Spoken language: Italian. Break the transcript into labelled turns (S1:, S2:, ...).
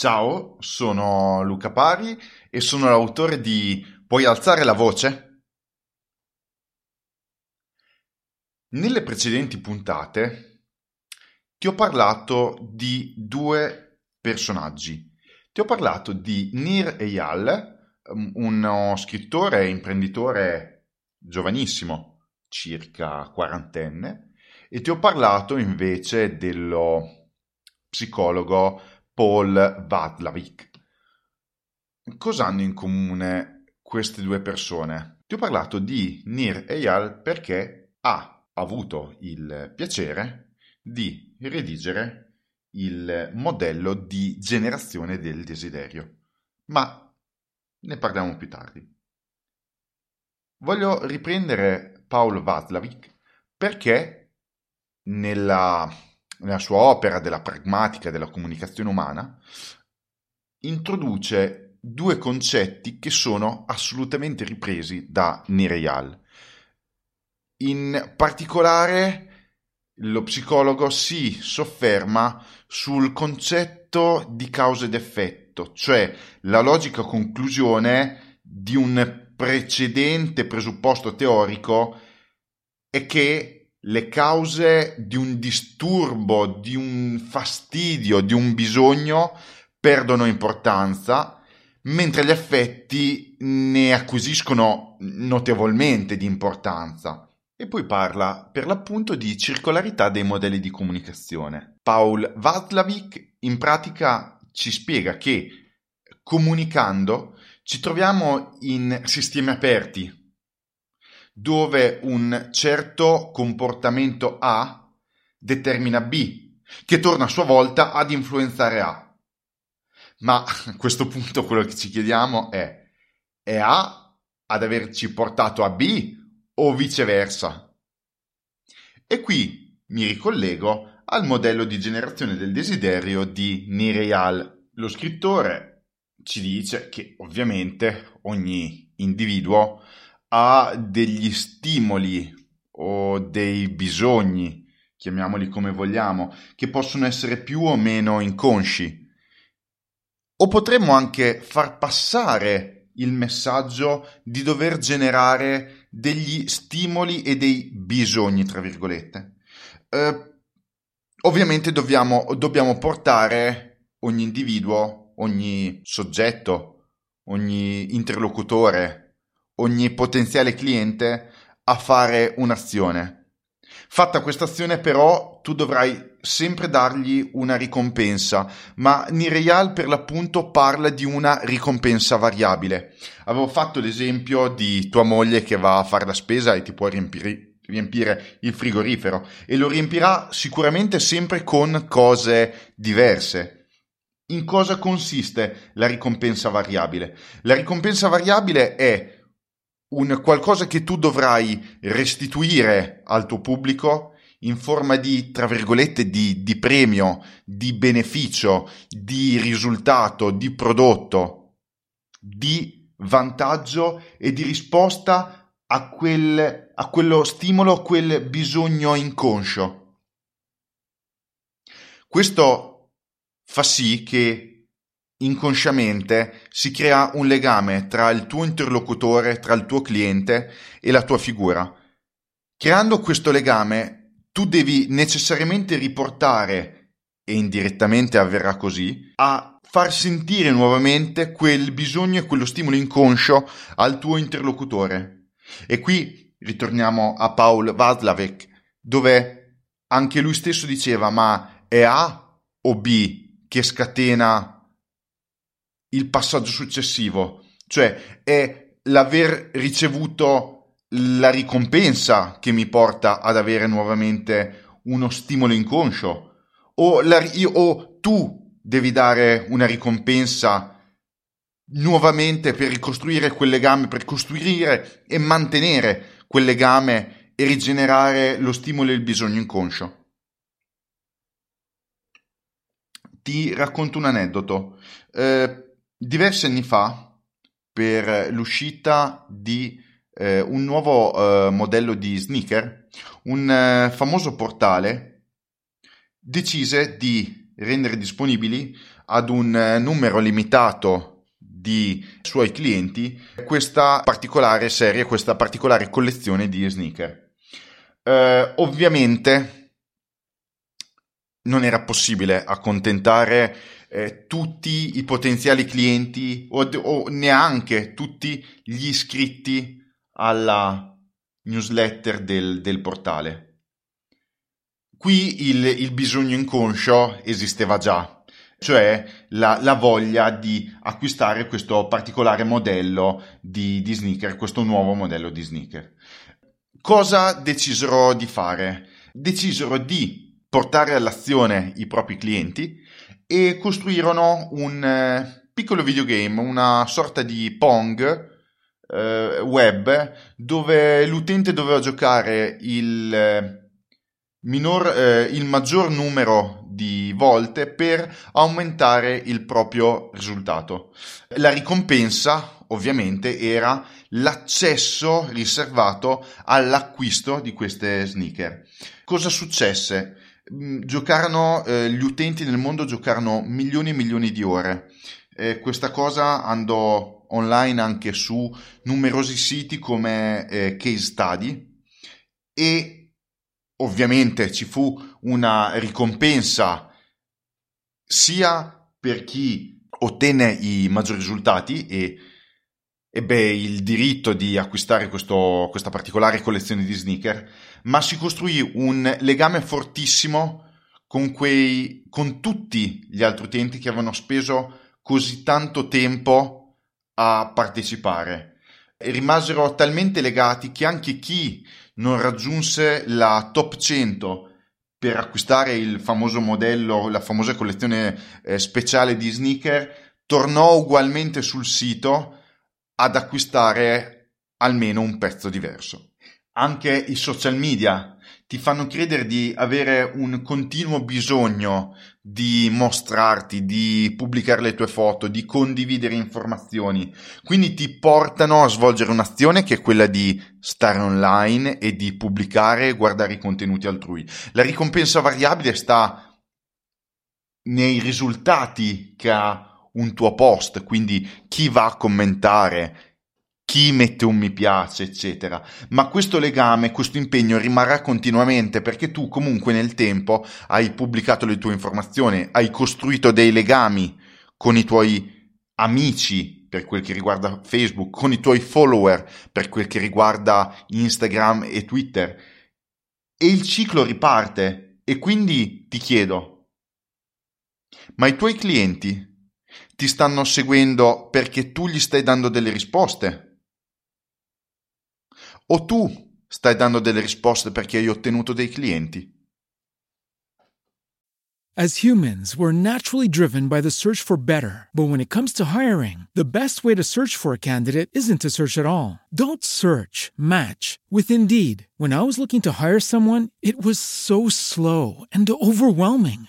S1: Ciao, sono Luca Pari e sono l'autore di Puoi alzare la voce? Nelle precedenti puntate ti ho parlato di due personaggi. Ti ho parlato di Nir Eyal, uno scrittore e imprenditore giovanissimo, circa quarantenne, e ti ho parlato invece dello psicologo Paul Vadlavik. Cosa hanno in comune queste due persone? Ti ho parlato di Nir Eyal perché ha avuto il piacere di redigere il modello di generazione del desiderio, ma ne parliamo più tardi. Voglio riprendere Paul Václavic perché nella nella sua opera della pragmatica della comunicazione umana, introduce due concetti che sono assolutamente ripresi da Nireyal. In particolare, lo psicologo si sofferma sul concetto di causa ed effetto, cioè la logica conclusione di un precedente presupposto teorico è che le cause di un disturbo, di un fastidio, di un bisogno perdono importanza, mentre gli effetti ne acquisiscono notevolmente di importanza. E poi parla per l'appunto di circolarità dei modelli di comunicazione. Paul Václavic in pratica ci spiega che comunicando ci troviamo in sistemi aperti, dove un certo comportamento A determina B, che torna a sua volta ad influenzare A. Ma a questo punto quello che ci chiediamo è, è A ad averci portato a B o viceversa? E qui mi ricollego al modello di generazione del desiderio di Nireyal. Lo scrittore ci dice che ovviamente ogni individuo ha degli stimoli o dei bisogni, chiamiamoli come vogliamo, che possono essere più o meno inconsci. O potremmo anche far passare il messaggio di dover generare degli stimoli e dei bisogni, tra virgolette. Eh, ovviamente dobbiamo, dobbiamo portare ogni individuo, ogni soggetto, ogni interlocutore, ogni potenziale cliente a fare un'azione. Fatta questa azione però tu dovrai sempre dargli una ricompensa, ma Nireyal per l'appunto parla di una ricompensa variabile. Avevo fatto l'esempio di tua moglie che va a fare la spesa e ti può riempire, riempire il frigorifero e lo riempirà sicuramente sempre con cose diverse. In cosa consiste la ricompensa variabile? La ricompensa variabile è un qualcosa che tu dovrai restituire al tuo pubblico in forma di, tra virgolette, di, di premio, di beneficio, di risultato, di prodotto, di vantaggio e di risposta a, quel, a quello stimolo, a quel bisogno inconscio. Questo fa sì che inconsciamente si crea un legame tra il tuo interlocutore, tra il tuo cliente e la tua figura. Creando questo legame tu devi necessariamente riportare, e indirettamente avverrà così, a far sentire nuovamente quel bisogno e quello stimolo inconscio al tuo interlocutore. E qui ritorniamo a Paul Václavek, dove anche lui stesso diceva ma è A o B che scatena il passaggio successivo? Cioè è l'aver ricevuto la ricompensa che mi porta ad avere nuovamente uno stimolo inconscio o, la, io, o tu devi dare una ricompensa nuovamente per ricostruire quel legame, per costruire e mantenere quel legame e rigenerare lo stimolo e il bisogno inconscio. Ti racconto un aneddoto. Eh, diversi anni fa, per l'uscita di eh, un nuovo eh, modello di sneaker, un eh, famoso portale decise di rendere disponibili ad un eh, numero limitato di suoi clienti questa particolare serie, questa particolare collezione di sneaker. Eh, ovviamente non era possibile accontentare eh, tutti i potenziali clienti o, o, neanche tutti gli iscritti alla newsletter del, del portale. Qui il, il, bisogno inconscio esisteva già, cioè la, la, voglia di acquistare questo particolare modello di, di sneaker, questo nuovo modello di sneaker. Cosa decisero di fare? Decisero di portare all'azione i propri clienti e costruirono un eh, piccolo videogame, una sorta di Pong eh, web dove l'utente doveva giocare il, eh, minor, eh, il maggior numero di volte per aumentare il proprio risultato. La ricompensa ovviamente era l'accesso riservato all'acquisto di queste sneaker. Cosa successe? Mm, giocarono, eh, gli utenti nel mondo giocarono milioni e milioni di ore. Eh, questa cosa andò online anche su numerosi siti come eh, Case Study e ovviamente ci fu una ricompensa sia per chi ottenne i maggiori risultati e ebbe il diritto di acquistare questo, questa particolare collezione di sneaker, ma si costruì un legame fortissimo con, quei, con tutti gli altri utenti che avevano speso così tanto tempo a partecipare. Rimasero talmente legati che anche chi non raggiunse la top 100 per acquistare il famoso modello, la famosa collezione eh, speciale di sneaker, tornò ugualmente sul sito ad acquistare almeno un pezzo diverso. Anche i social media ti fanno credere di avere un continuo bisogno di mostrarti, di pubblicare le tue foto, di condividere informazioni. Quindi ti portano a svolgere un'azione che è quella di stare online e di pubblicare e guardare i contenuti altrui. La ricompensa variabile sta nei risultati che ha un tuo post, quindi chi va a commentare, chi mette un mi piace, eccetera. Ma questo legame, questo impegno rimarrà continuamente perché tu comunque nel tempo hai pubblicato le tue informazioni, hai costruito dei legami con i tuoi amici per quel che riguarda Facebook, con i tuoi follower per quel che riguarda Instagram e Twitter. E il ciclo riparte. E quindi ti chiedo, ma i tuoi clienti ti stanno seguendo perché tu gli stai dando delle risposte? O tu stai dando delle risposte perché hai ottenuto dei clienti?
S2: As humans, we're naturally driven by the search for better. But when it comes to hiring, the best way to search for a candidate isn't to search at all. Don't search, match with Indeed. When I was looking to hire someone, it was so slow and overwhelming.